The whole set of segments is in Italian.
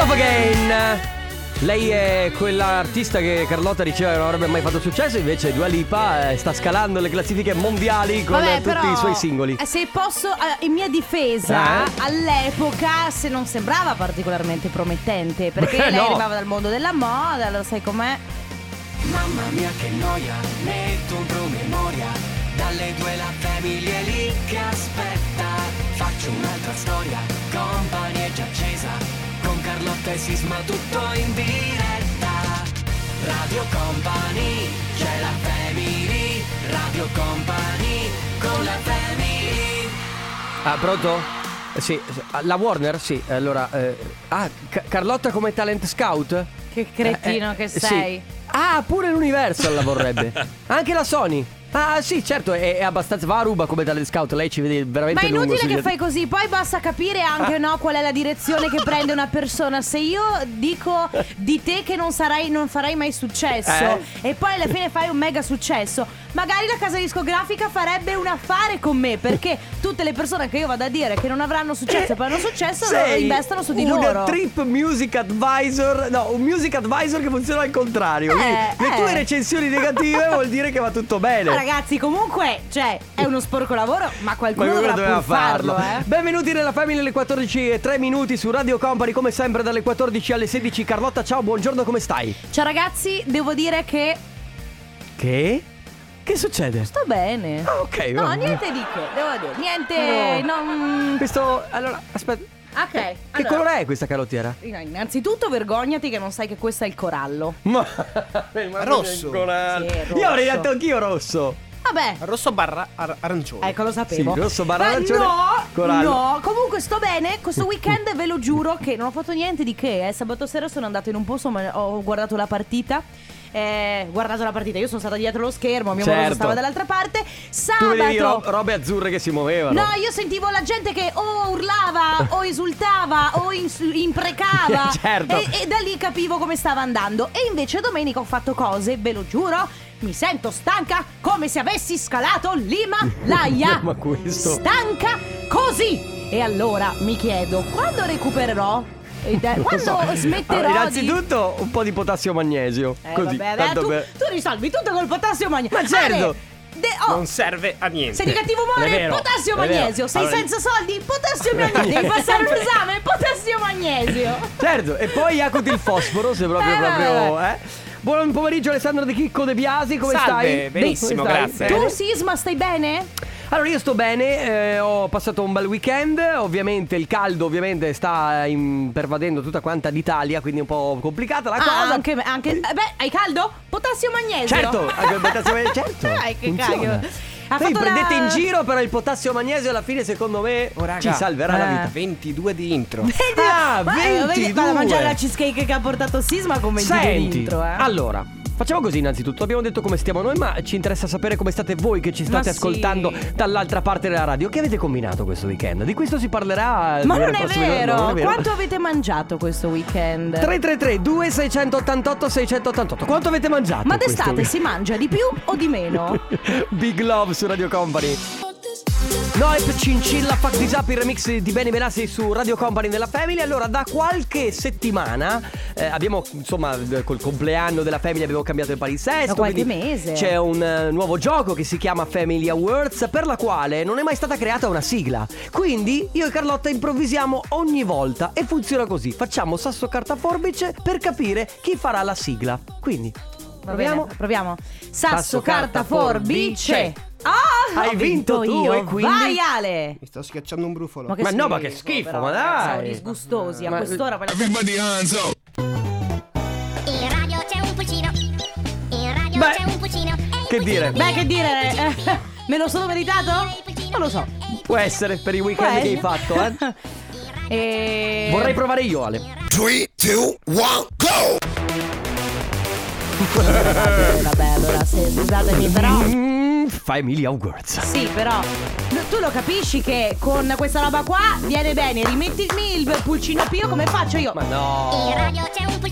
Love Again. Lei è quell'artista che Carlotta diceva che non avrebbe mai fatto successo, invece Dua Lipa eh, sta scalando le classifiche mondiali con Vabbè, tutti però, i suoi singoli. eh, Se posso, eh, in mia difesa, Eh? all'epoca se non sembrava particolarmente promettente, perché Beh, lei no. arrivava dal mondo della moda, lo sai com'è? Mamma mia che noia, metto un promemoria Dalle due la famiglia è lì che aspetta Faccio un'altra storia, compagnia già accesa Carlotta e Sisma tutto in diretta Radio Company, c'è la family Radio Company, con la family Ah, pronto? Eh, Sì, sì. Ah, la Warner, sì. Allora, eh, ah, Ca- Carlotta come talent scout? Che cretino Eh, che eh, sì. sei. Ah, pure l'Universal la vorrebbe. Anche la Sony. Ah, sì, certo, è, è abbastanza. Va a ruba come talent scout. Lei ci vede veramente Ma è lungo inutile sugli- che fai così, poi basta capire anche no, qual è la direzione che prende una persona. Se io dico di te che non, sarai, non farai mai successo Eh? e poi alla fine fai un mega successo, magari la casa discografica farebbe un affare con me perché tutte le persone che io vado a dire che non avranno successo e poi hanno successo lo Sei investono su di un loro. trip music advisor No, un music advisor che funziona al contrario Eh, Quindi Le eh. tue recensioni negative vuol dire che va tutto bene Ma ragazzi, comunque, cioè, è uno sporco lavoro, ma Ma qualcuno dovrà doveva pur farlo, eh. Benvenuti nella famiglia alle 14 e 3 minuti su Radio Company Come sempre dalle 14 alle 16 Carlotta ciao, buongiorno, come stai? Ciao ragazzi, devo dire che Che? Che succede? sto bene. Ah, ok, No, va. niente di che, devo dire, niente, No. non... Questo, allora, aspetta Ok, Che allora, colore è questa carottiera? Innanzitutto vergognati che non sai che questo è il corallo. Ma, Rosso. ancora- Sì, Io avrei rosso. detto anch'io rosso Vabbè, Rosso barra ar- arancione. ecco lo sapevo. Sì, rosso barra Ma arancione, No, corallo. no, comunque sto bene. Questo weekend ve lo giuro che non ho fatto niente di che. eh. Sabato sera sono andato in un posto, ma ho guardato la partita. Eh, guardato la partita, io sono stata dietro lo schermo, mio Certo. stava dall'altra parte. Tu vedevi ro- Sabato. robe azzurre che si muovevano No, io sentivo la gente che o urlava o esultava o ins- imprecava. Certo. E, e da lì capivo come stava andando. E invece domenica ho fatto cose, ve lo giuro. Mi sento stanca come se avessi scalato l'Himalaya. Ma questo- Stanca così. E allora mi chiedo, quando recupererò? Quando so. smetterò Allora, di... innanzitutto un po' di potassio magnesio Eh, Così, vabbè, tanto tu, per- tu risolvi tutto col potassio magnesio. Ma certo. Ale, de- oh, Non serve a niente. sei di cattivo umore, potassio magnesio. Sei Allora- senza soldi, potassio magnesio. Devi passare un esame, potassio magnesio. Certo, e poi acuti il fosforo se proprio Eh, proprio eh. Buon pomeriggio Alessandro De Chicco De Biasi, come Salve, stai? benissimo, Come stai? grazie. Tu, Sisma, stai bene? Allora io sto bene, eh, ho passato un bel weekend, ovviamente il caldo ovviamente sta in- pervadendo tutta quanta l'Italia, quindi è un po' complicata la Ah, cosa. anche, anche eh, beh, hai caldo? Potassio magnesio. Certo, anche il potassio magnesio, certo. Dai, che funziona. Ha Voi fatto prendete la- in giro però il potassio magnesio alla fine secondo me Oh, raga, ci salverà la eh. vita. 22 di intro. Vedi, Ah, ma- eh, vedi, 22. Vado a mangiare la cheesecake che ha portato Sisma come Senti, dentro, eh. allora, facciamo così innanzitutto. Abbiamo detto come stiamo noi, ma ci interessa sapere come state voi che ci state Ma sì. ascoltando dall'altra parte della radio. Che avete combinato questo weekend? Di questo si parlerà. Ma nelle non è, vero. no, non è vero. Quanto avete mangiato questo weekend? 333 2688 688 Quanto avete mangiato? Ma questo d'estate si mangia di più o di meno? Big Love su Radio Company. Noip Cincilla Fuck This Up il remix di Benny Benassi su Radio Company nella Family Allora da qualche settimana eh, Abbiamo insomma col compleanno della Family Abbiamo cambiato il palinsesto Da qualche mese. C'è un eh, nuovo gioco che si chiama Family Awards Per la quale non è mai stata creata una sigla Quindi io e Carlotta improvvisiamo ogni volta E funziona così Facciamo sasso carta forbice per capire chi farà la sigla Quindi proviamo bene, proviamo. Sasso, Sasso, carta, carta, forbice. forbice. Hai ho vinto tu io. e quindi- Vai Ale. Mi sto schiacciando un brufolo. Ma, che Ma no, ma che schifo, però, ma dai. Siamo disgustosi a Ma- quest'ora. poi la- Everybody hands up. In radio c'è un pulcino. In radio Beh, c'è un pulcino. Che dire? Beh, che dire, eh, me lo sono meritato? Non lo so. Può essere per i weekend Beh. che hai fatto eh E... Vorrei provare io Ale 3, 2, 1, go! Vabbè, allora, se, scusatemi, però. Mm, Family Awards. Sì, però tu lo capisci che con questa roba qua viene bene. Rimettimi il pulcino Pio come faccio io? Ma no.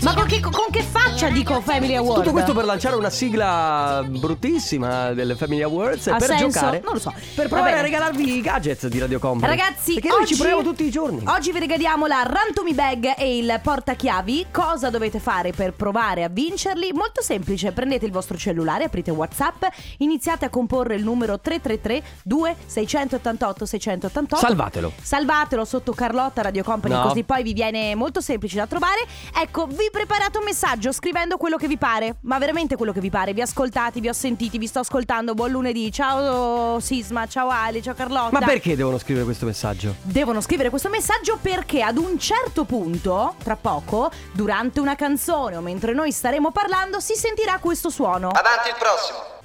Ma con che, con che faccia dico Family Award? Tutto questo per lanciare una sigla bruttissima delle Family Awards e Ha per senso? giocare. Non lo so. Per Va provare a regalarvi i gadgets di Radio Company. Ragazzi, perché noi oggi, ci proviamo tutti i giorni. Oggi vi regaliamo la Rantumi Bag e il portachiavi. Cosa dovete fare per provare a vincerli? Molto semplice, prendete il vostro cellulare, aprite WhatsApp, iniziate a comporre il numero 333 2688 688. Salvatelo. Salvatelo sotto Carlotta Radio Company, No. così poi vi viene molto semplice da trovare. Ecco, vi preparate un messaggio scrivendo quello che vi pare, ma veramente quello che vi pare. Vi ascoltati, vi ho sentiti, vi sto ascoltando. Buon lunedì. Ciao Sisma, ciao Ali, ciao Carlotta. Ma perché devono scrivere questo messaggio? Devono scrivere questo messaggio perché ad un certo punto, tra poco, durante una canzone o mentre noi staremo parlando, si sentirà questo suono. Avanti il prossimo.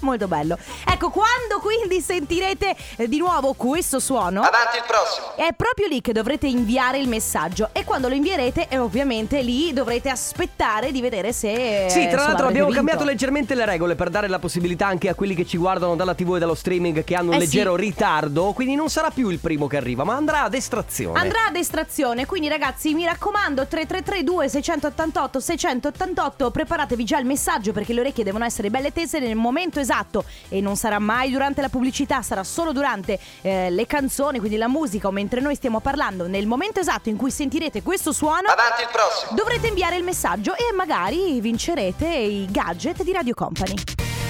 Molto bello. Ecco, quando quindi sentirete eh, di nuovo questo suono. Avanti il prossimo. È proprio lì che dovrete inviare il messaggio e quando lo invierete e ovviamente lì dovrete aspettare di vedere se... Sì, tra insomma, l'altro abbiamo vinto. cambiato leggermente le regole per dare la possibilità anche a quelli che ci guardano dalla TV e dallo streaming che hanno un Eh leggero sì. ritardo, quindi non sarà più il primo che arriva, ma andrà ad estrazione. Andrà ad estrazione, quindi ragazzi mi raccomando 3332 688 688 preparatevi già il messaggio perché le orecchie devono essere belle tese nel momento esatto e non sarà mai durante la pubblicità, sarà solo durante eh, le canzoni, quindi la musica o mentre noi stiamo parlando, nel momento esatto in cui sentirete questo suono Avanti il prossimo. dovrete inviare il messaggio e magari vincerete i gadget di Radio Company.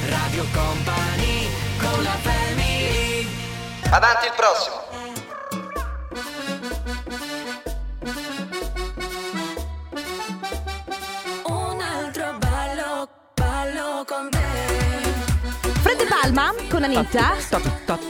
Radio Company con la family Avanti il prossimo. Un altro ballo, ballo con Palma con Anita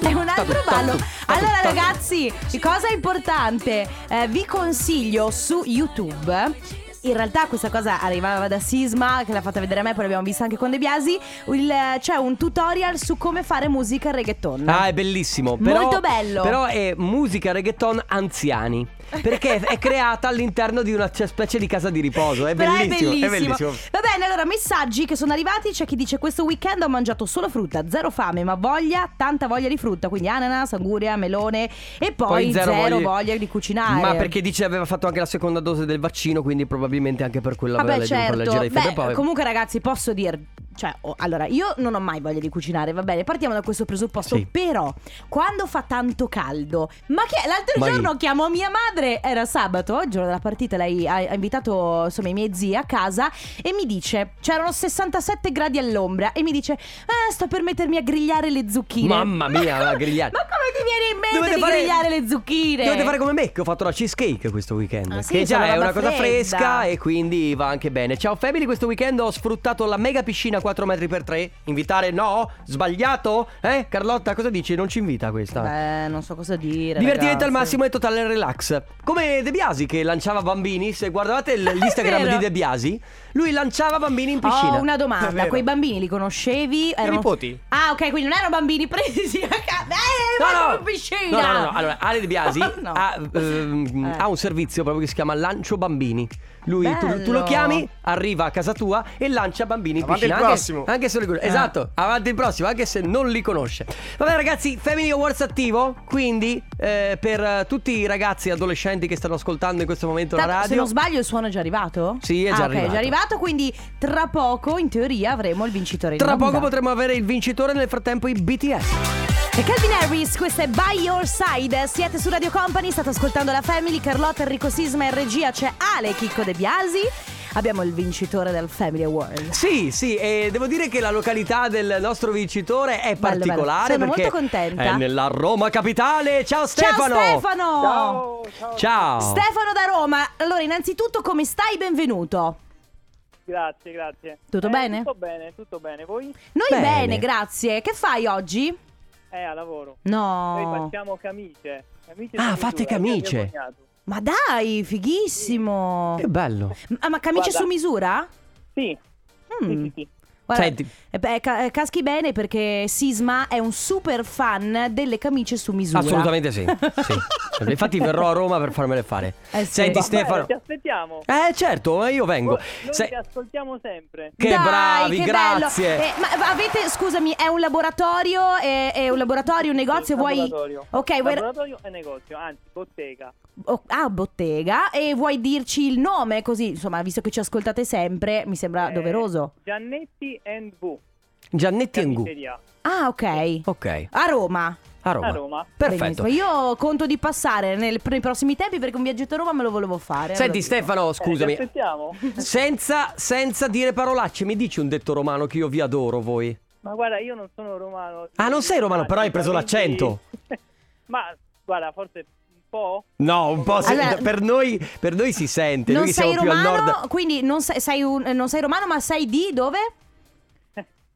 È un altro ballo. Allora ragazzi, cosa importante, eh, vi consiglio su YouTube. In realtà questa cosa arrivava da Sisma che l'ha fatta vedere a me, poi l'abbiamo vista anche con De Biasi. Il- c'è un tutorial su come fare musica reggaeton. Ah, è bellissimo. Però, Molto bello. Però è musica reggaeton anziani. Perché è creata all'interno di una specie di casa di riposo. È Però bellissimo. è bellissimo. bellissimo. Va bene, allora messaggi che sono arrivati. C'è chi dice questo weekend ho mangiato solo frutta, zero fame, ma voglia, tanta voglia di frutta. Quindi ananas, anguria, melone e poi, zero, voglia. di cucinare. Ma perché dice aveva fatto anche la seconda dose del vaccino, quindi probabilmente anche per quello aveva Vabbè, certo. leggera di febbre. Beh, Poi- comunque, ragazzi, posso dire. Cioè, oh, allora, io non ho mai voglia di cucinare, va bene, partiamo da questo presupposto. Sì. Però, quando fa tanto caldo, ma che l'altro Ma giorno io- chiamo mia madre, era sabato, il giorno della partita, lei ha, ha invitato insomma i miei zii a casa e mi dice: c'erano 67 gradi all'ombra, e mi dice: Eh, sto per mettermi a grigliare le zucchine. Mamma mia, Ma la grigliata. Ma come ti viene in mente Dovete di fare- grigliare le zucchine? Dovete fare come me che ho fatto la cheesecake questo weekend. Ah, sì, che già è una cosa fredda. fresca e quindi va anche bene. Ciao family, questo weekend ho sfruttato la mega piscina 4 metri per 3. Invitare no? Sbagliato? Eh? Carlotta, cosa dici? Non ci invita questa. Beh, non so cosa dire. Divertimento al ragazzi. massimo e totale relax. Come De Biasi che lanciava bambini. Se guardavate l'Instagram di De Biasi, lui lanciava bambini in piscina. Ho una domanda, quei bambini li conoscevi? Erano... nipoti. Ah, ok, quindi non erano bambini presi a casa. Eh, vanno in piscina! No, no, no, no. Allora, Ale De Biasi No. ha, ehm, Eh. ha un servizio proprio che si chiama Lancio Bambini. Lui, tu, tu lo chiami, arriva a casa tua e lancia bambini in piscina. anche- prossimo. Anche, se li conosce. Eh. Esatto, avanti il prossimo, anche se non li conosce. Vabbè, ragazzi, Family Awards attivo. Quindi, eh, per tutti i ragazzi e adolescenti che stanno ascoltando in questo momento Tanto, la Se radio. non sbaglio il suono è già arrivato? Sì, è già ah, ok, arrivato. è già arrivato, quindi tra poco in teoria avremo il vincitore Tra onda. poco potremo avere il vincitore, nel frattempo i BTS. E Calvin Harris, questo è By Your Side. Siete su Radio Company, state ascoltando la Family, Carlotta, Enrico Sisma e in regia c'è Ale Chicco De Biasi. Abbiamo il vincitore del Family Award. Sì, sì, e devo dire che la località del nostro vincitore è Bello, particolare bello. Sono perché molto contenta. è nella Roma capitale. Ciao Stefano! Ciao Stefano! Ciao! Stefano da Roma. Allora, innanzitutto come stai? Benvenuto. Grazie, grazie. Tutto Eh, bene? Tutto bene, tutto bene. Voi? Noi Bene. bene. grazie. Che fai oggi? Eh, a lavoro. Noi No. facciamo camicie. camicie Ah, fate camicie? Ma dai, fighissimo. Che bello! Ah, ma camicie Guarda. su misura? Sì, Mm. sì, sì, sì. Guarda, Senti. eh, beh, ca- eh, caschi bene perché Sisma è un super fan delle camicie su misura. Assolutamente sì. sì. Infatti verrò a Roma per farmele fare. Eh sì. Senti Va Stefano. Ti aspettiamo. Eh certo, eh, io vengo. Noi Se- ti ascoltiamo sempre. Che Dai, bravi, che grazie. bello. Eh, ma avete, scusami, è un laboratorio? È, è un laboratorio, un negozio? vuoi... Laboratorio. Ok, vuoi... Laboratorio e negozio, anzi, bottega. oh, ah, bottega. E vuoi dirci il nome? Così, insomma, visto che ci ascoltate sempre, mi sembra Eh, doveroso. Giannetti and V. Giannetti. Camiceria. Ah, ok. Ok, A Roma. a Roma. A Roma. Perfetto. Benissimo. Io conto di passare nel- nei prossimi tempi perché un viaggetto a Roma me lo volevo fare. Senti Allora. Stefano, Eh, scusami. ti aspettiamo. Senza, senza dire parolacce, mi dici un detto romano che io vi adoro voi? Ma guarda, io non sono romano. Ah, non sei romano, però hai preso l'accento. Ma guarda, forse un po'. No, un po' se- Allora- per, noi, per noi si sente. Non noi sei siamo più al romano, nord. quindi non sei, sei un- non sei romano, ma sei di dove?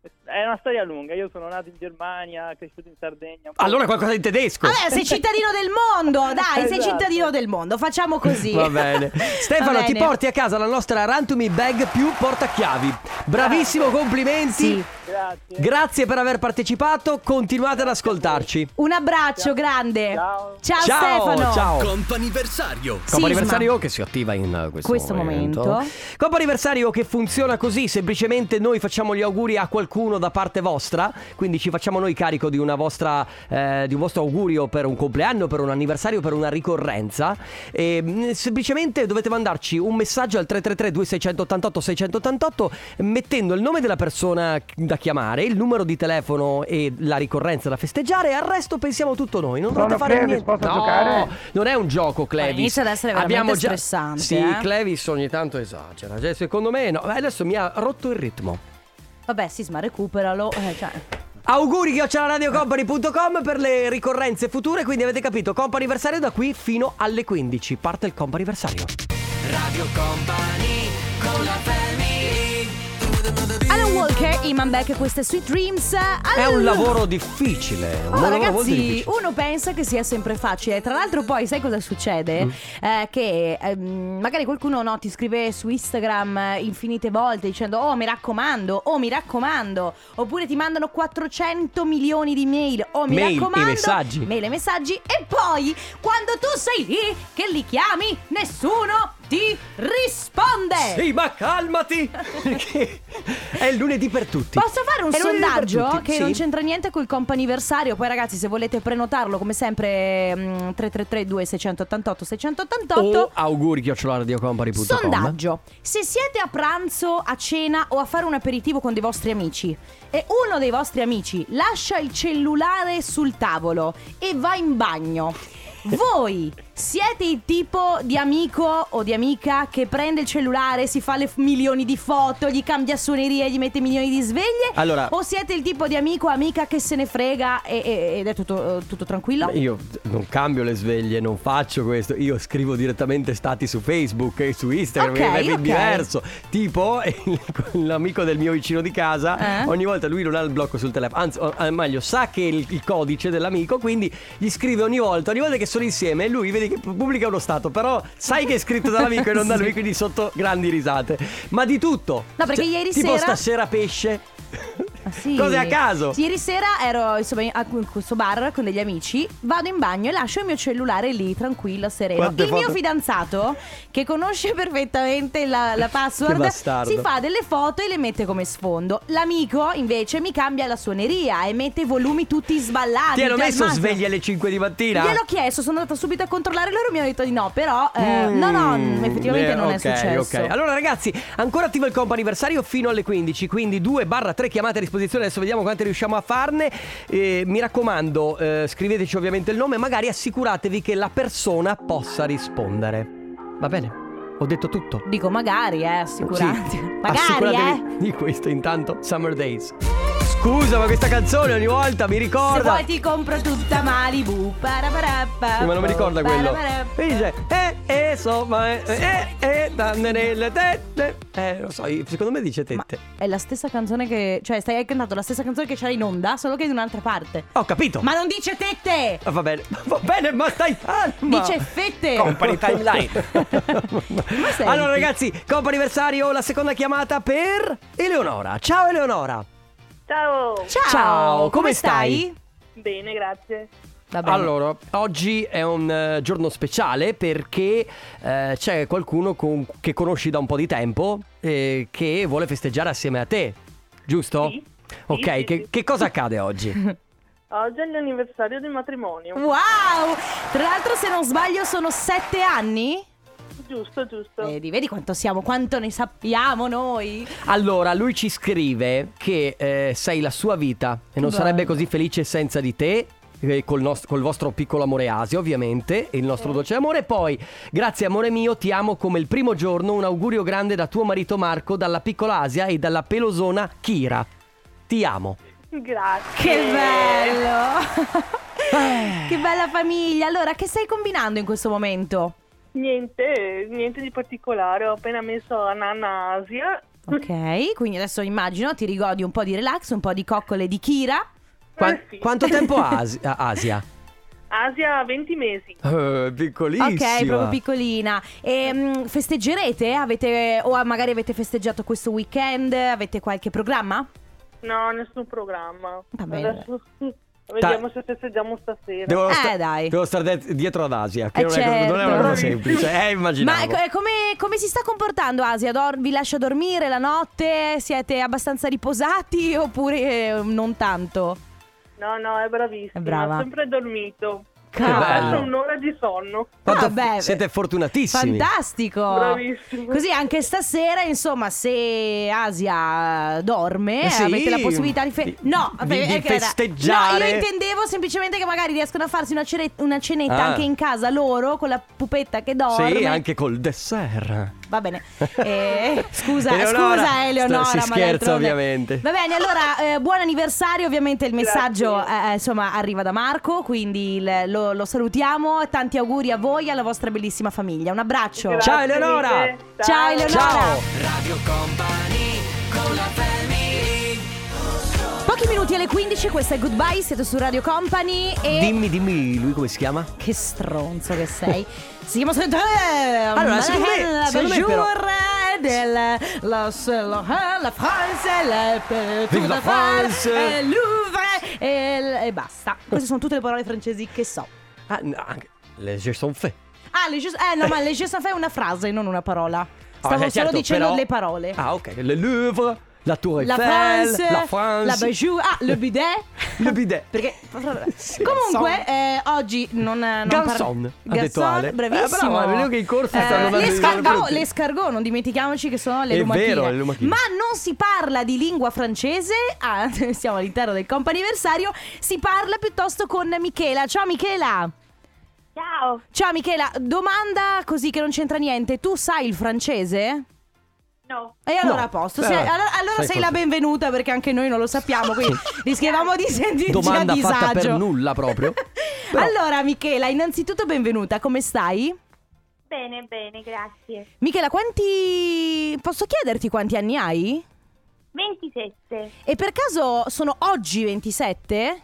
it's È una storia lunga. Io sono nato in Germania, cresciuto in Sardegna. Allora qualcosa in tedesco. Vabbè, sei cittadino del mondo, dai, sei Esatto. cittadino del mondo, facciamo così. Va bene. Stefano, Va ti bene. porti a casa la nostra Rantumi Bag più portachiavi. Bravissimo, complimenti. Sì. Grazie. Grazie per aver partecipato. Continuate ad ascoltarci. Un abbraccio grande. Ciao. Ciao, ciao, Stefano. ciao. Comp'anniversario. Compo anniversario che si attiva in uh, questo, Questo momento. Compo anniversario che funziona così, semplicemente noi facciamo gli auguri a qualcuno da parte vostra, quindi ci facciamo noi carico di una vostra eh, di un vostro augurio per un compleanno, per un anniversario, per una ricorrenza e mh, semplicemente dovete mandarci un messaggio al 333 2688 688 mettendo il nome della persona da chiamare, il numero di telefono e la ricorrenza da festeggiare e al resto pensiamo tutto noi, non dovete fare Clevis, niente. posso no, giocare? non è un gioco, Clevis. inizia ad essere veramente Abbiamo già... stressante, Sì, eh. Clevis ogni tanto esagera. Cioè, secondo me no. Adesso mi ha rotto il ritmo. Vabbè, Sisma, recuperalo. Eh, cioè. Auguri che radiocompany.com per le ricorrenze future, quindi avete capito, compo anniversario da qui fino alle 15. Parte il compo anniversario. Radio Company con la Alan Walker, Iman Beck, queste Sweet Dreams. È un lavoro difficile, un Oh, lavoro ragazzi, difficile. uno pensa che sia sempre facile. Tra l'altro, poi sai cosa succede? Mm. Eh, che ehm, magari qualcuno no, ti scrive su Instagram eh, infinite volte dicendo: Oh, mi raccomando, oh, mi raccomando. Oppure ti mandano 400 milioni di mail. Oh, mi Mail raccomando. messaggi. Mail e messaggi. E poi, quando tu sei lì che li chiami, nessuno ti risponde. Sì, ma calmati! Perché è il lunedì per tutti. Posso fare un È sondaggio che sì. non c'entra niente col comp'anniversario? Poi ragazzi, se volete prenotarlo, come sempre mm, 333 2688 688 O auguri radiocompany.com Sondaggio. Se siete a pranzo, a cena o a fare un aperitivo con dei vostri amici e uno dei vostri amici lascia il cellulare sul tavolo e va in bagno, voi siete il tipo di amico o di amica che prende il cellulare, si fa le f- milioni di foto, gli cambia suonerie, gli mette milioni di sveglie? Allora- O siete il tipo di amico o amica che se ne frega e- e- ed è tutto, tutto tranquillo? Io non cambio le sveglie, non faccio questo. Io scrivo direttamente stati su Facebook e su Instagram, Ok, è ok. diverso. Tipo, l'amico del mio vicino di casa, Eh? ogni volta lui non ha il blocco sul telefono, anzi, o- eh, meglio, sa che il, il codice dell'amico, quindi gli scrive ogni volta, ogni volta che sono insieme lui vede che pubblica uno stato, però sai che è scritto dall'amico e non da Sì. quindi sotto grandi risate. Ma di tutto. No, perché ieri tipo sera- stasera pesce. Ah, sì. Cose a caso. Ieri sera ero insomma, a in questo bar con degli amici, vado in bagno e lascio il mio cellulare lì, tranquillo, sereno. Quante il mio foto- fidanzato, che conosce perfettamente la, la password, si fa delle foto e le mette come sfondo. L'amico invece mi cambia la suoneria e mette i volumi tutti sballati. Ti hanno messo ma- svegli alle 5 di mattina? Gliel'ho chiesto, sono andata subito a controllare loro mi hanno detto di no, però eh, no, no, Mm, effettivamente eh, non è ok, successo. ok. Allora ragazzi, ancora attivo il compo anniversario fino alle 15, quindi 2 barra 3 chiamate a disposizione, adesso vediamo quante riusciamo a farne. Eh, mi raccomando, eh, scriveteci ovviamente il nome, magari assicuratevi che la persona possa rispondere. Va bene? Ho detto tutto. Dico magari, eh, assicurati. Sì, Magari, assicuratevi eh. Di questo intanto Summer Days. Scusa, ma questa canzone ogni volta mi Se ricorda. vuoi ti compro tutta Malibu. Paraparappa. Sì, ma non mi ricorda quello. E dice, eh, eh, so, ma eh, eh, eh, danne nelle tette. Eh, lo so, secondo me dice Ma tette. è la stessa canzone che. Cioè, stai hai cantato la stessa canzone che c'era in onda, solo che in un'altra parte. Ho capito. Ma non dice tette! Ah, Va bene, va bene, ma stai calma. Dice fette! Company Timeline. Ma? Allora ragazzi, compo anniversario, la seconda chiamata per Eleonora. Ciao Eleonora. Ciao. Ciao, Ciao, come stai? Bene, grazie. Allora, oggi è un eh, giorno speciale perché eh, c'è qualcuno con- che conosci da un po' di tempo eh, che vuole festeggiare assieme a te, giusto? Sì. Ok, sì, che, sì. che cosa accade oggi? Oggi è l'anniversario del matrimonio. Wow! Tra l'altro, se non sbaglio, sono sette anni. Giusto, giusto. Vedi, vedi quanto siamo, quanto ne sappiamo noi. Allora, lui ci scrive che eh, sei la sua vita e non Bello. sarebbe così felice senza di te. eh, Col, nost- col vostro piccolo amore Asia ovviamente e il nostro dolce amore poi grazie amore mio ti amo come il primo giorno un augurio grande da tuo marito Marco dalla piccola Asia e dalla pelosona Kira ti amo Grazie. Che bello! che bella famiglia. Allora, che stai combinando in questo momento? Niente, niente di particolare. Ho appena messo a Nanna Asia. Ok, quindi adesso immagino ti rigodi un po' di relax, un po' di coccole di Kira. Qua- Eh sì. quanto tempo ha Asi- Asia? Asia 20 mesi. Eh, piccolissima Ok, proprio piccolina. E mm, festeggerete? Avete o magari avete festeggiato questo weekend? Avete qualche programma? No, nessun programma. Va bene. Adesso vediamo se festeggiamo stasera. Devo, Eh, sta- dai. devo stare dietro ad Asia, che Eh, non, è, non è una certo. cosa semplice. Eh, Ma immaginavo. ecco, eh, come, come si sta comportando Asia? Dor- vi lascia dormire la notte? Siete abbastanza riposati oppure eh, non tanto? No, no, è bravissima. È brava. Ha sempre dormito. Cavolo. un'ora di sonno. Quanto- Vabbè, siete fortunatissimi. Fantastico! Bravissimo. Così anche stasera, insomma, se Asia dorme, Eh sì, avete la possibilità di, fe- di- no, di- vabbè, di è che era- festeggiare. No, io intendevo semplicemente che magari riescono a farsi una, cere- una cenetta Ah. anche in casa loro con la pupetta che dorme. Sì, anche col dessert. Va bene. Eh, scusa, Eleonora, scusa Eleonora. si scherza, ovviamente. Va bene, allora, eh, buon anniversario. Ovviamente il messaggio Grazie. eh, insomma arriva da Marco, quindi il- lo, lo salutiamo. Tanti auguri a voi e alla vostra bellissima famiglia. Un abbraccio. Grazie Ciao, Eleonora. mille. Ciao, Eleonora. Ciao. 8 minuti alle 15, questo è Goodbye, siete su Radio Company e... Dimmi, dimmi lui come si chiama? Che stronzo che sei. si chiama... Allora, secondo me, secondo me però... Del, la, la, la France, la, Vive la France, Louvre e, e basta. Queste sono tutte le parole francesi che so. Ah, no, anche le je sont fait. Ah, le je, eh no, ma le je sont fait è una frase, non una parola. Ah, Stavo ah, certo, solo dicendo però... le parole. Ah, ok. Le Louvre la Tour La Eiffel, France, la France, la Bijou, ah, le bidet. le bidet. Perché Sì, comunque eh, oggi non, non Ganson, parli- ha detto Ale. bravissimo. Eh, bravo, vedo che i corsi Eh, stanno l'escargot, frutti. l'escargot, non dimentichiamoci che sono le È lumachine. vero, le lumachine. Ma non si parla di lingua francese, ah, siamo all'interno del comp'anniversario, si parla piuttosto con Michela. Ciao Michela. Ciao. Ciao Michela, domanda così che non c'entra niente. Tu sai il francese? No. E allora No, a posto, Sei- allora, allora sai sei cosa? la benvenuta perché anche noi non lo sappiamo, quindi rischiamo di sentirci Domanda a disagio. fatta per nulla proprio. Però- Allora Michela, innanzitutto benvenuta, come stai? Bene, bene, grazie. Michela, quanti... posso chiederti quanti anni hai? 27. E per caso sono oggi 27?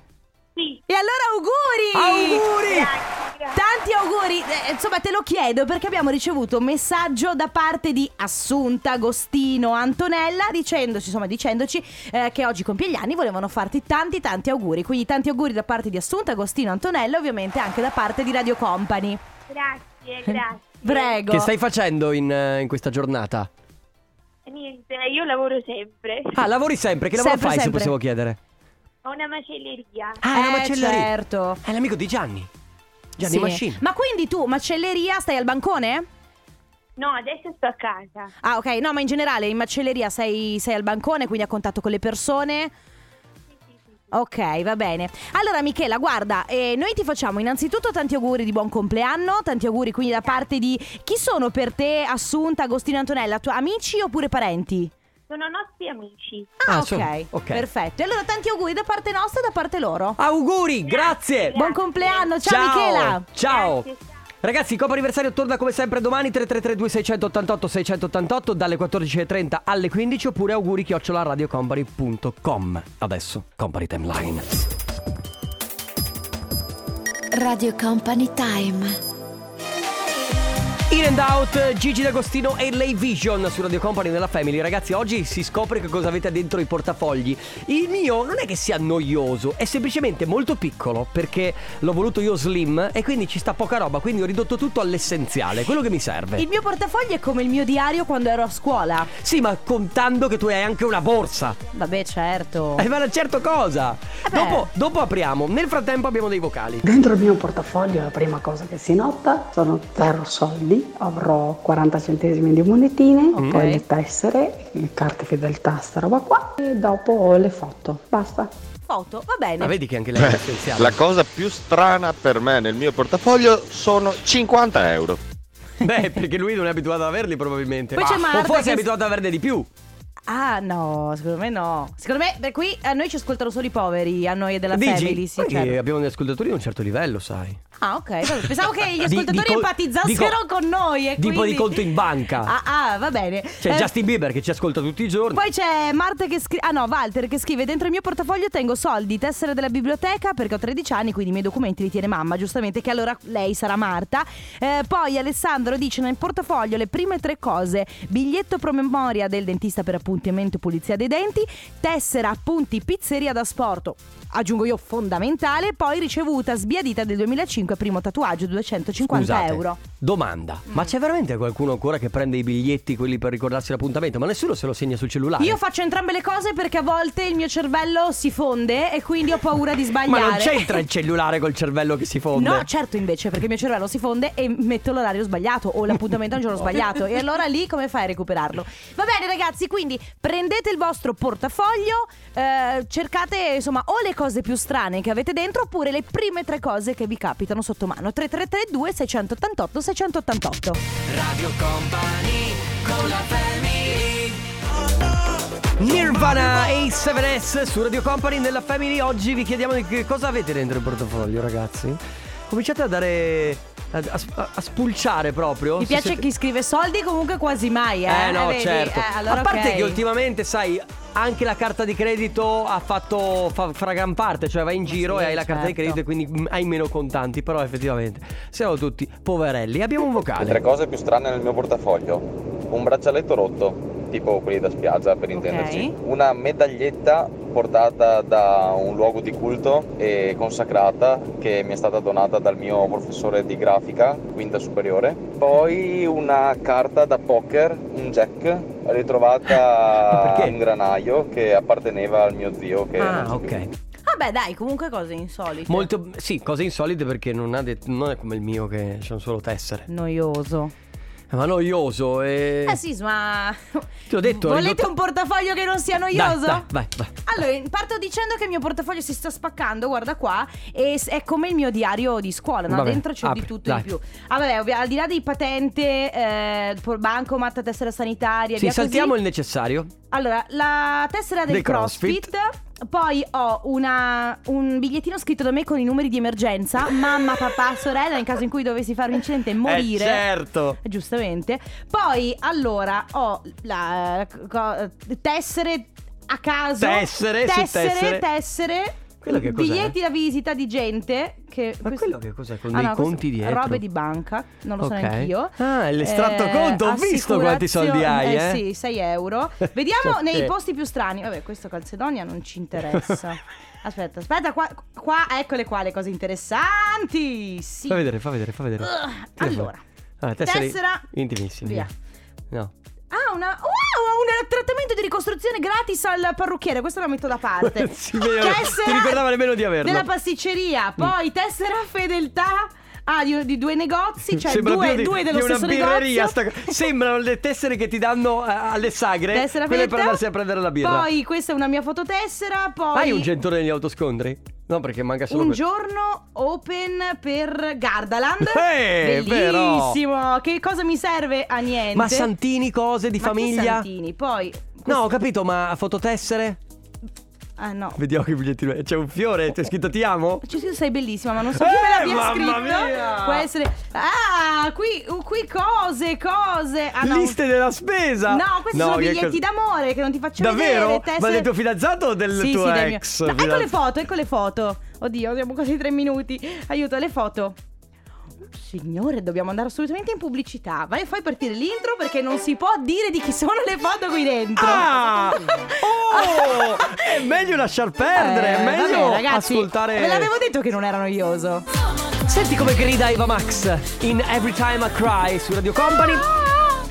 Sì. E allora auguri! Auguri! Grazie, grazie. Tanti auguri, Eh, insomma te lo chiedo perché abbiamo ricevuto un messaggio da parte di Assunta, Agostino, Antonella dicendoci, insomma dicendoci eh, che oggi compie gli anni, volevano farti tanti tanti auguri, quindi tanti auguri da parte di Assunta, Agostino, Antonella e ovviamente anche da parte di Radio Company. Grazie, grazie. Prego. Che stai facendo in, eh, in questa giornata? Niente, io lavoro sempre. Ah, lavori sempre. Che lavoro Sempre, fai, sempre. se possiamo chiedere? Ho una macelleria. Ah, è una Eh, macelleria. certo. È l'amico di Gianni. Gianni Sì. Machine. Ma quindi tu, macelleria, stai al bancone? No, adesso sto a casa. Ah, ok, no, ma in generale in macelleria sei, sei al bancone, quindi a contatto con le persone. Ok, va bene. Allora, Michela, guarda, eh, noi ti facciamo innanzitutto tanti auguri di buon compleanno, tanti auguri quindi da parte di chi sono per te Assunta, Agostino e Antonella, tu amici oppure parenti? Sono nostri amici. Ah, Ah, ok, sono- ok. perfetto. E allora tanti auguri da parte nostra e da parte loro. Auguri, grazie. Buon compleanno, ciao, Michela. Ciao. Grazie, ciao. Ragazzi, Coppa Anniversario torna come sempre domani 3332 688 688 dalle 14.30 alle 15 oppure auguri chiocciola radiocompany.com. Adesso Company Timeline. Radio Company Time. In and out, Gigi D'Agostino e Lay Vision su Radio Company nella Family. Ragazzi, oggi si scopre che cosa avete dentro i portafogli. Il mio non è che sia noioso, è semplicemente molto piccolo perché l'ho voluto io slim e quindi ci sta poca roba, quindi ho ridotto tutto all'essenziale, quello che mi serve. Il mio portafoglio è come il mio diario quando ero a scuola. Sì, ma contando che tu hai anche una borsa. Vabbè, certo. Eh, ma certo cosa? Eh. Dopo, dopo apriamo. Nel frattempo abbiamo dei vocali. Dentro il mio portafoglio la prima cosa che si nota sono zero soldi, avrò 40 centesimi di monetine, Mm. poi le tessere, le carte fedeltà, sta roba qua e dopo le foto. Basta. Foto, va bene. Ma vedi che anche lei è essenziale. La cosa più strana per me nel mio portafoglio sono 50 euro. Beh, perché lui non è abituato ad averli probabilmente. Poi c'è o Marta forse che- è abituato ad averne di più. Ah, no, secondo me no. Secondo me, da qui a noi ci ascoltano solo i poveri, a noi e della Dici? family, sì, Perché certo. abbiamo degli ascoltatori di un certo livello, sai. Ah, ok. Pensavo che gli Di- ascoltatori di co- empatizzassero di co- con noi. E Tipo quindi... di conto in banca. Ah, ah, va bene. C'è Eh, Justin Bieber che ci ascolta tutti i giorni. Poi c'è Marta che scrive. Ah no, Walter che scrive: Dentro il mio portafoglio tengo soldi, tessere della biblioteca perché ho 13 anni, quindi i miei documenti li tiene mamma, giustamente, che allora lei sarà Marta. Eh, poi Alessandro dice: Nel portafoglio le prime tre cose: biglietto promemoria del dentista per appuntamento pulizia dei denti, tessera appunti pizzeria da sport. Aggiungo io fondamentale, poi ricevuta sbiadita del 2005, primo tatuaggio 250 Scusate, euro. Domanda: Mm. ma c'è veramente qualcuno ancora che prende i biglietti, quelli per ricordarsi l'appuntamento? Ma nessuno se lo segna sul cellulare. Io faccio entrambe le cose perché a volte il mio cervello si fonde e quindi ho paura di Ma sbagliare. non c'entra il cellulare col cervello che si fonde. No, certo invece, perché il mio cervello si fonde e metto l'orario sbagliato o l'appuntamento al giorno sbagliato. E allora lì come fai a recuperarlo? Va bene, ragazzi, quindi prendete il vostro portafoglio, eh, cercate insomma o le cose più strane che avete dentro oppure le prime tre cose che vi capitano sotto mano. 3332 688 688. Radio Company con la family Nirvana A7S su Radio Company nella Family. Oggi vi chiediamo di che cosa avete dentro il portafoglio, ragazzi. Cominciate a dare. a, a- a spulciare proprio. Mi piace siete- chi scrive soldi comunque quasi mai, eh. Eh no, vedi? certo. Eh, allora a parte ok. che ultimamente, sai, anche la carta di credito ha fatto fa, fra gran parte, cioè vai in giro sì, e hai la carta di certo. credito e quindi hai meno contanti, però effettivamente siamo tutti poverelli. Abbiamo un Le tre vocale. cose più strane nel mio portafoglio. Un braccialetto rotto, tipo quelli da spiaggia per intenderci. Una medaglietta portata da un luogo di culto e consacrata che mi è stata donata dal mio professore di grafica, quinta superiore. Poi una carta da poker, un jack, ritrovata in un granaio che apparteneva al mio zio che non Ah, c'è più. ok. Vabbè, dai, comunque cose insolite. Molto, sì, cose insolite perché non, ha det- non è come il mio che sono solo tessere. noioso. Ma noioso e... Eh sì, ma Ti ho detto... Volete ridotto- un portafoglio che non sia Dai, noioso? dai, vai, vai. Allora, parto dicendo che il mio portafoglio si sta spaccando, guarda qua, e è come il mio diario di scuola, no? Vabbè, Dentro c'è apri, di tutto dai. di più. Ah, vabbè, al di là di patente, eh, por- bancomat, tessera sanitaria, Sì, saltiamo così. il necessario. Allora, la tessera del Del CrossFit. CrossFit. Poi ho una- un bigliettino scritto da me con i numeri di emergenza, mamma, papà, sorella, in caso in cui dovessi fare un incidente e morire. Eh, certo. Giustamente. Poi, allora, ho la co- tessere a caso. Tessere, su tessere. tessere. Quello che cos'è? Biglietti da visita di gente. Che Ma questo- quello che cos'è? Con Ah, dei no, conti dietro? Robe di banca, non lo so Ok. neanch'io. Ah, l'estratto conto, ho visto quanti soldi hai, eh. sì, 6 euro. Vediamo So nei che- posti più strani. Vabbè, questo Calcedonia non ci interessa. Aspetta, aspetta, qua, qua eccole qua le cose interessanti. Sì. Fa vedere, fa vedere, fa vedere. Uh, allora. Ah, tessere tessera. intimissimi. Via. No. Ah, una. Wow, un trattamento di ricostruzione gratis al parrucchiere. Questo lo metto da parte. Si vede- Tessera ti ricordava nemmeno di averlo. Della pasticceria. Poi tessera fedeltà. Ah, di, di due negozi, cioè Sembra due, di, due dello di stesso birreria. negozio. sta- Sembrano le tessere che ti danno eh, alle sagre. Tessera quelle per andarsi a prendere la birra. Poi questa è una mia fototessera. Poi Hai un gentore negli autoscontri? No, perché manca solo un quel- giorno open per Gardaland. Eh, però. Bellissimo. Che cosa mi serve? A niente. Ma santini, cose di Ma famiglia? santini? Poi No, ho capito, ma fototessere? Ah no. Vediamo che bigliettino. C'è un fiore, c'è scritto ti amo? C'è scritto sei bellissima, ma non so chi me l'abbia Eh, scritto. mia! Può essere. Ah, qui, uh, qui cose, cose. Ah, no. Liste della spesa. No, questi No, sono biglietti cosa- d'amore che non ti faccio Davvero? vedere. tessere- Ma del tuo fidanzato o del Sì, tuo sì, del mio- ex? No, ecco le foto, ecco le foto. Oddio, siamo quasi tre minuti. Aiuto, le foto. Signore, dobbiamo andare assolutamente in pubblicità. Vai, fai partire l'intro perché non si può dire di chi sono le foto qui dentro. Ah! Oh! è meglio lasciar perdere, è Eh, meglio vabbè, ragazzi, ascoltare. Ve l'avevo detto che non era noioso. Senti come grida Eva Max in Every Time I Cry su Radio Company.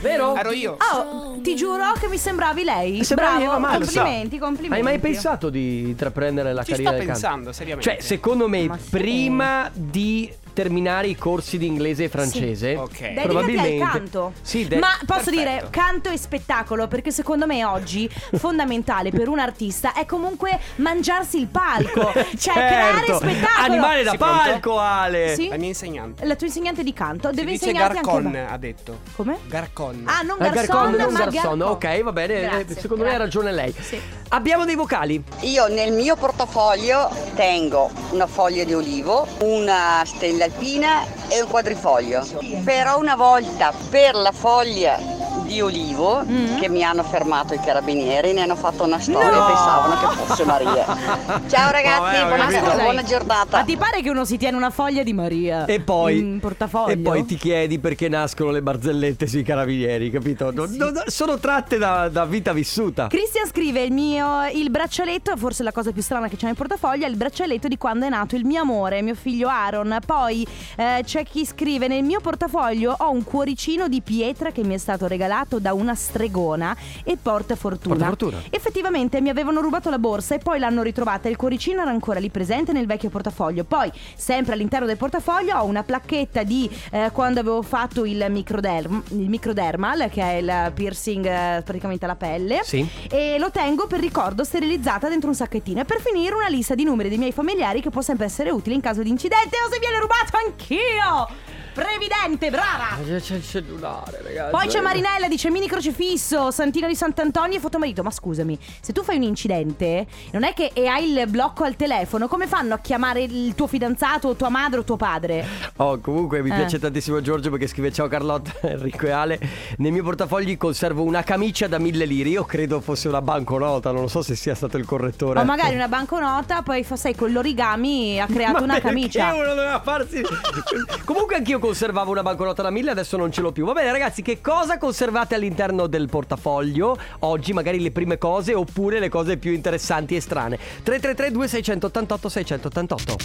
Vero? Ero io. Oh, ti giuro che mi sembravi lei. Sembravi Bravo, Eva Max. complimenti, complimenti. Hai mai pensato di intraprendere la Ci carriera sto del canto? pensando, seriamente. Cioè, secondo me, Ma sì. prima di terminare i corsi di inglese e francese, Ok. Dedicati probabilmente al canto. Sì, de- Ma posso perfetto. dire canto e spettacolo perché secondo me oggi fondamentale per un artista è comunque mangiarsi il palco, cioè creare Certo. spettacolo. Animale da Sei pronto? palco, Ale. Sì? La mia insegnante. La tua insegnante di canto Si deve dice insegnarti Garcon, anche ha detto. Come? Garcon. Ah, non Eh, Garçon, Garcon, non ma Garçon. Garcon. Ok, va bene, eh, Grazie, secondo me ha grazie. ragione lei. Sì. Abbiamo dei vocali. Io nel mio portafoglio tengo una foglia di olivo, una stella alpina e un quadrifoglio. Però una volta per la foglia di olivo Mm. che mi hanno fermato i carabinieri ne hanno fatto una storia No! e pensavano che fosse Maria. Ciao ragazzi, Vabbè, buona, buona, giornata. Ma ti pare che uno si tiene una foglia di Maria E poi, in portafoglio? e poi ti chiedi perché nascono le barzellette sui carabinieri, capito? Non- non- sono tratte da, da vita vissuta. Cristian scrive il mio il braccialetto, forse la cosa più strana che c'è nel portafoglio è il braccialetto di quando è nato il mio amore, mio figlio Aaron. Poi eh, c'è chi scrive nel mio portafoglio ho un cuoricino di pietra che mi è stato regalato da una stregona e porta fortuna. Porta fortuna. Effettivamente mi avevano rubato la borsa e poi l'hanno ritrovata il cuoricino era ancora lì presente nel vecchio portafoglio. Poi, sempre all'interno del portafoglio, ho una placchetta di eh, quando avevo fatto il, microderm- il microdermal, che è il piercing eh, praticamente alla pelle. Sì. E lo tengo per ricordo sterilizzata dentro un sacchettino. E per finire una lista di numeri dei miei familiari che può sempre essere utile in caso di incidente o se viene rubato anch'io. Previdente, brava! C'è il cellulare, ragazzi. Poi c'è Marinella, dice mini crocifisso, Santina di Sant'Antonio e fotomarito. Ma scusami, se tu fai un incidente, non è che e hai il blocco al telefono, come fanno a chiamare il tuo fidanzato tua madre o tuo padre? Oh, comunque mi Eh. piace tantissimo Giorgio perché scrive ciao Carlotta, Enrico e Ale. Nel mio portafogli conservo una camicia da mille lire. Io credo fosse una banconota, non so se sia stato il correttore. O magari una banconota, poi sai, con l'origami ha creato Ma una camicia. uno doveva farsi Comunque anch'io conservavo una banconota da 1000 Adesso non ce l'ho più. Va bene ragazzi che cosa conservate all'interno del portafoglio? Oggi magari le prime cose Oppure le cose più interessanti e strane. 333 2688 688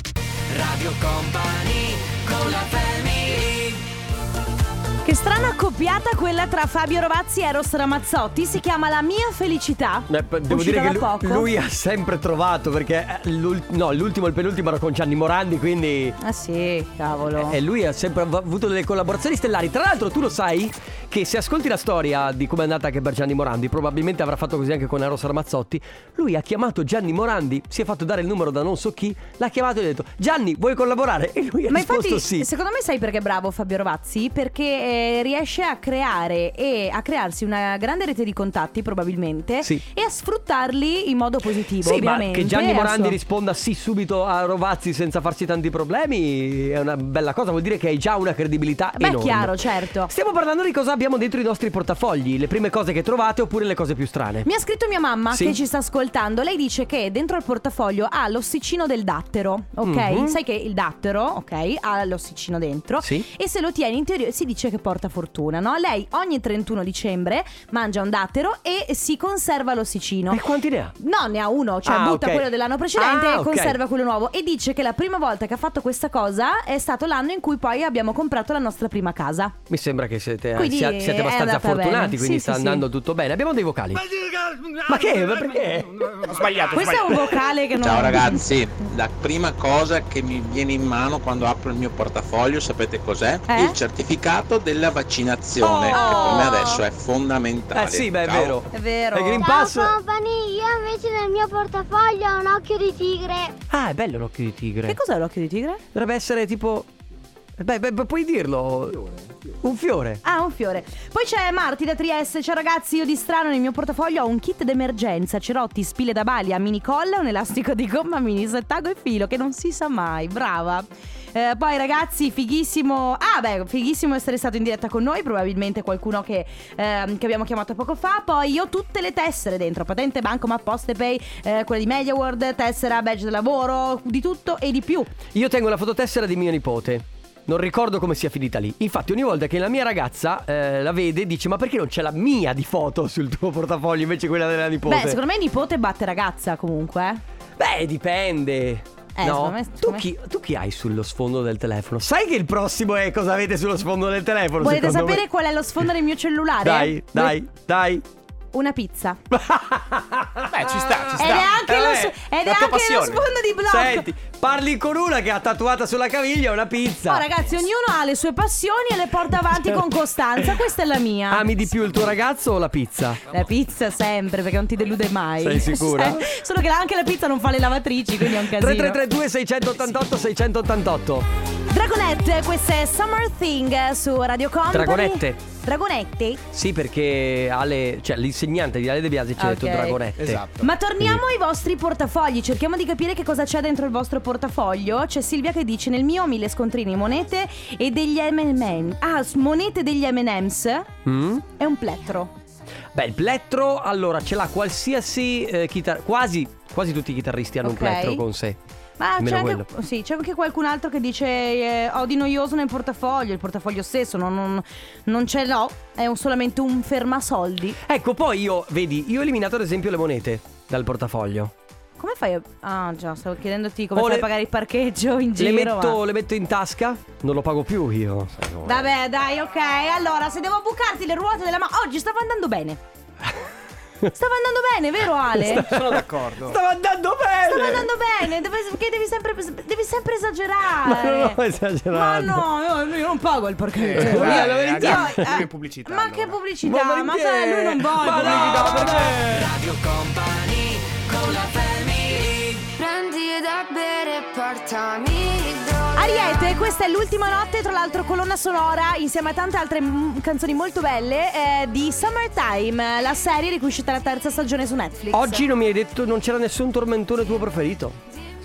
Radio Company con la family Che strana accoppiata quella tra Fabio Rovazzi e Eros Ramazzotti. Si chiama La mia felicità. Eh, p- Devo dire che lui, poco. lui ha sempre trovato Perché eh, l'ul- no, l'ultimo e il penultimo era con Gianni Morandi Quindi Ah sì, cavolo. E lui ha sempre av- avuto delle collaborazioni stellari. Tra l'altro, tu lo sai che se ascolti la storia di come è andata anche per Gianni Morandi, probabilmente avrà fatto così anche con Eros Ramazzotti. Lui ha chiamato Gianni Morandi, si è fatto dare il numero da non so chi, l'ha chiamato e ha detto: Gianni, vuoi collaborare? E lui ha Ma risposto infatti, sì. secondo me sai perché è bravo Fabio Rovazzi? Perché eh, riesce a creare e a crearsi una grande rete di contatti, probabilmente, Sì. e a sfruttarli in modo positivo. Sì, ma ovviamente. che Gianni Morandi suo- risponda sì subito a Rovazzi senza farsi tanti problemi è una bella cosa, vuol dire che hai già una credibilità Beh, enorme. chiaro, certo. Stiamo parlando di cosa abbiamo dentro i nostri portafogli, le prime cose che trovate oppure le cose più strane. Mi ha scritto mia mamma Sì. che ci sta ascoltando. Lei dice che dentro il portafoglio ha l'ossicino del dattero, ok? Mhm. Sai che il dattero, ok, ha l'ossicino dentro. Sì. E se lo tiene in teoria si dice che porta fortuna, no? Lei ogni 31 dicembre mangia un dattero e si conserva l'ossicino. E quanti ne ha? No, ne ha uno, cioè Ah, butta ok. quello dell'anno precedente Ah, e conserva quello nuovo. E dice che la prima volta che ha fatto questa cosa è stato l'anno in cui poi abbiamo comprato la nostra prima casa. Mi sembra che siete, Quindi sia- siete abbastanza fortunati, bene. quindi Sì, sta sì, andando sì. tutto bene. Abbiamo dei vocali. Ma che? Ma perché? Ho sbagliato. Questo è un sbagliato. vocale che non Ciao ragazzi, la prima cosa che mi viene in mano quando apro il mio portafoglio, sapete cos'è? Eh? Il certificato della vaccinazione, Oh! che per me adesso è fondamentale. Eh sì, beh, è Ciao. vero. È vero. Il Green Pass. company, io invece nel mio portafoglio ho un occhio di tigre. Ah, è bello l'occhio di tigre. Che cos'è l'occhio di tigre? Dovrebbe essere tipo Beh, beh, puoi dirlo. Un fiore. Ah, un fiore. Poi c'è Marti da Trieste. Ciao ragazzi, io di strano nel mio portafoglio ho un kit d'emergenza, cerotti, spille da bali, a mini colla, un elastico di gomma, mini settago e filo che non si sa mai. Brava. Eh, poi ragazzi, fighissimo. Ah, beh, fighissimo essere stato in diretta con noi. Probabilmente qualcuno che, ehm, che abbiamo chiamato poco fa. Poi io ho tutte le tessere dentro: patente, banco, ma poste pay, eh, quelle di Media World, tessera, badge del lavoro, di tutto e di più. Io tengo la fototessera di mio nipote. Non ricordo come sia finita lì. Infatti, ogni volta che la mia ragazza eh, la vede, dice: Ma perché non c'è la mia di foto sul tuo portafoglio invece quella della nipote? Beh, secondo me nipote batte ragazza comunque. eh. Beh, dipende. Eh, no, me- tu, me- chi, tu chi hai sullo sfondo del telefono? Sai che il prossimo è cosa avete sullo sfondo del telefono? Volete sapere me? qual è lo sfondo del mio cellulare? Dai, dai, dai. Una pizza. Beh, ci sta, ci sta. Ed è anche, lo, Eh, s- ed è la tua anche lo passione. sfondo di blog. Senti, parli con una che ha tatuata sulla caviglia una pizza. Oh ragazzi, ognuno ha le sue passioni e le porta avanti con costanza. Questa è la mia. Ami di più il tuo ragazzo o la pizza? La pizza sempre, perché non ti delude mai. Sei sicura? Solo che anche la pizza non fa le lavatrici, quindi è un casino. 3332 688 688 Dragonette, questa è Summer Thing su Radio Company. Dragonette. Dragonette? Sì, perché Ale, cioè l'insegnante di Ale De Biasi ci ha detto Ok. dragonette. Esatto. Ma torniamo ai vostri portafogli, cerchiamo di capire che cosa c'è dentro il vostro portafoglio. C'è Silvia che dice: Nel mio ho mille scontrini, monete e degli M&M. Ah, s- monete degli M&M's Mm? è un plettro. Beh, il plettro, allora, ce l'ha qualsiasi eh, chitar- quasi, quasi tutti i chitarristi hanno Ok. un plettro con sé. Ma c'è anche, sì, c'è anche qualcun altro che dice eh, ho di noioso nel portafoglio, il portafoglio stesso non, non, non ce l'ho, è un- solamente un fermasoldi. Ecco, poi io, vedi, io ho eliminato ad esempio le monete dal portafoglio. Come fai a... Ah già, stavo chiedendoti come O fai le- a pagare il parcheggio in giro. Le metto, ma- le metto in tasca, non lo pago più io. Vabbè dai, ok, allora se devo bucarti le ruote della macchina... Oggi stava andando bene. Stava andando bene, vero Ale? Sono d'accordo. Stava andando bene! Stava andando bene, deve- perché devi sempre, devi sempre esagerare. Ma non ho Ma esagerato. no, io, io non pago il parcheggio. Eh, Io- dai, la verità. andiamo, Io- eh, pubblicità. Ma allora. che pubblicità? Ma, Ma sai, lui non vuole Ma pubblicità. no, perché? Radio Company con la family Prendi da bere, portami Ariete, questa è l'ultima notte, tra l'altro colonna sonora insieme a tante altre mm, canzoni molto belle eh, di Summertime, la serie di cui è uscita la terza stagione su Netflix. Oggi non mi hai detto, non c'era nessun tormentone tuo preferito.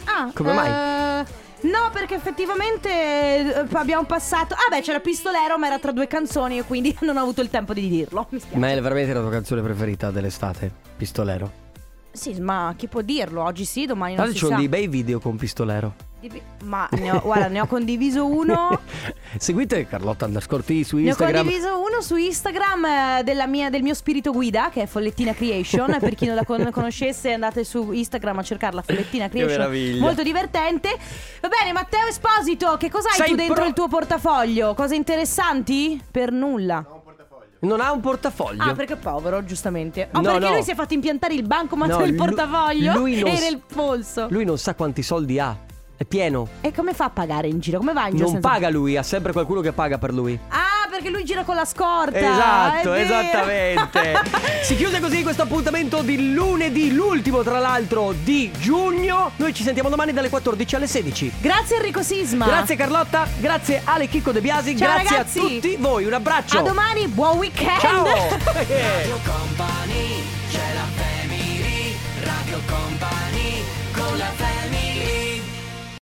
Ah, Come mai? eh, No, perché effettivamente eh, abbiamo passato. Ah, beh, c'era Pistolero, ma era tra due canzoni e quindi non ho avuto il tempo di dirlo. Mi spiace. Ma è veramente la tua canzone preferita dell'estate? Pistolero. Sì, ma chi può dirlo? Oggi sì, domani non Tra l'altro ci sa. sono dei bei video con Pistolero. Di- Ma ne ho, guarda, ne ho condiviso uno. Seguite Carlotta underscore T su Ne ho Instagram. condiviso uno su Instagram eh, della mia- del mio spirito guida, che è Follettina Creation. per chi non la con- conoscesse, andate su Instagram a cercarla, Follettina Creation. meraviglia. Molto divertente. Va bene, Matteo Esposito, che cosa hai tu dentro pro- il tuo portafoglio? Cose interessanti? Per nulla. Non ha un portafoglio. Ah, perché è povero, giustamente. Oh, No, perché no. lui si è fatto impiantare il bancomat No, nel lu- portafoglio lui non e nel polso. Lui non sa quanti soldi ha. È pieno. E come fa a pagare in giro? Come va in giro? Non senza- paga lui, ha sempre qualcuno che paga per lui. Ah, perché lui gira con la scorta. Esatto, è vero. esattamente. si chiude così questo appuntamento di lunedì, l'ultimo tra l'altro di giugno. Noi ci sentiamo domani dalle 14 alle 16. Grazie Enrico Sisma. Grazie Carlotta, grazie Ale Chicco De Biasi, Ciao, grazie ragazzi. a tutti voi, un abbraccio. A domani, buon weekend. Ciao. Radio Company c'è la family Radio Company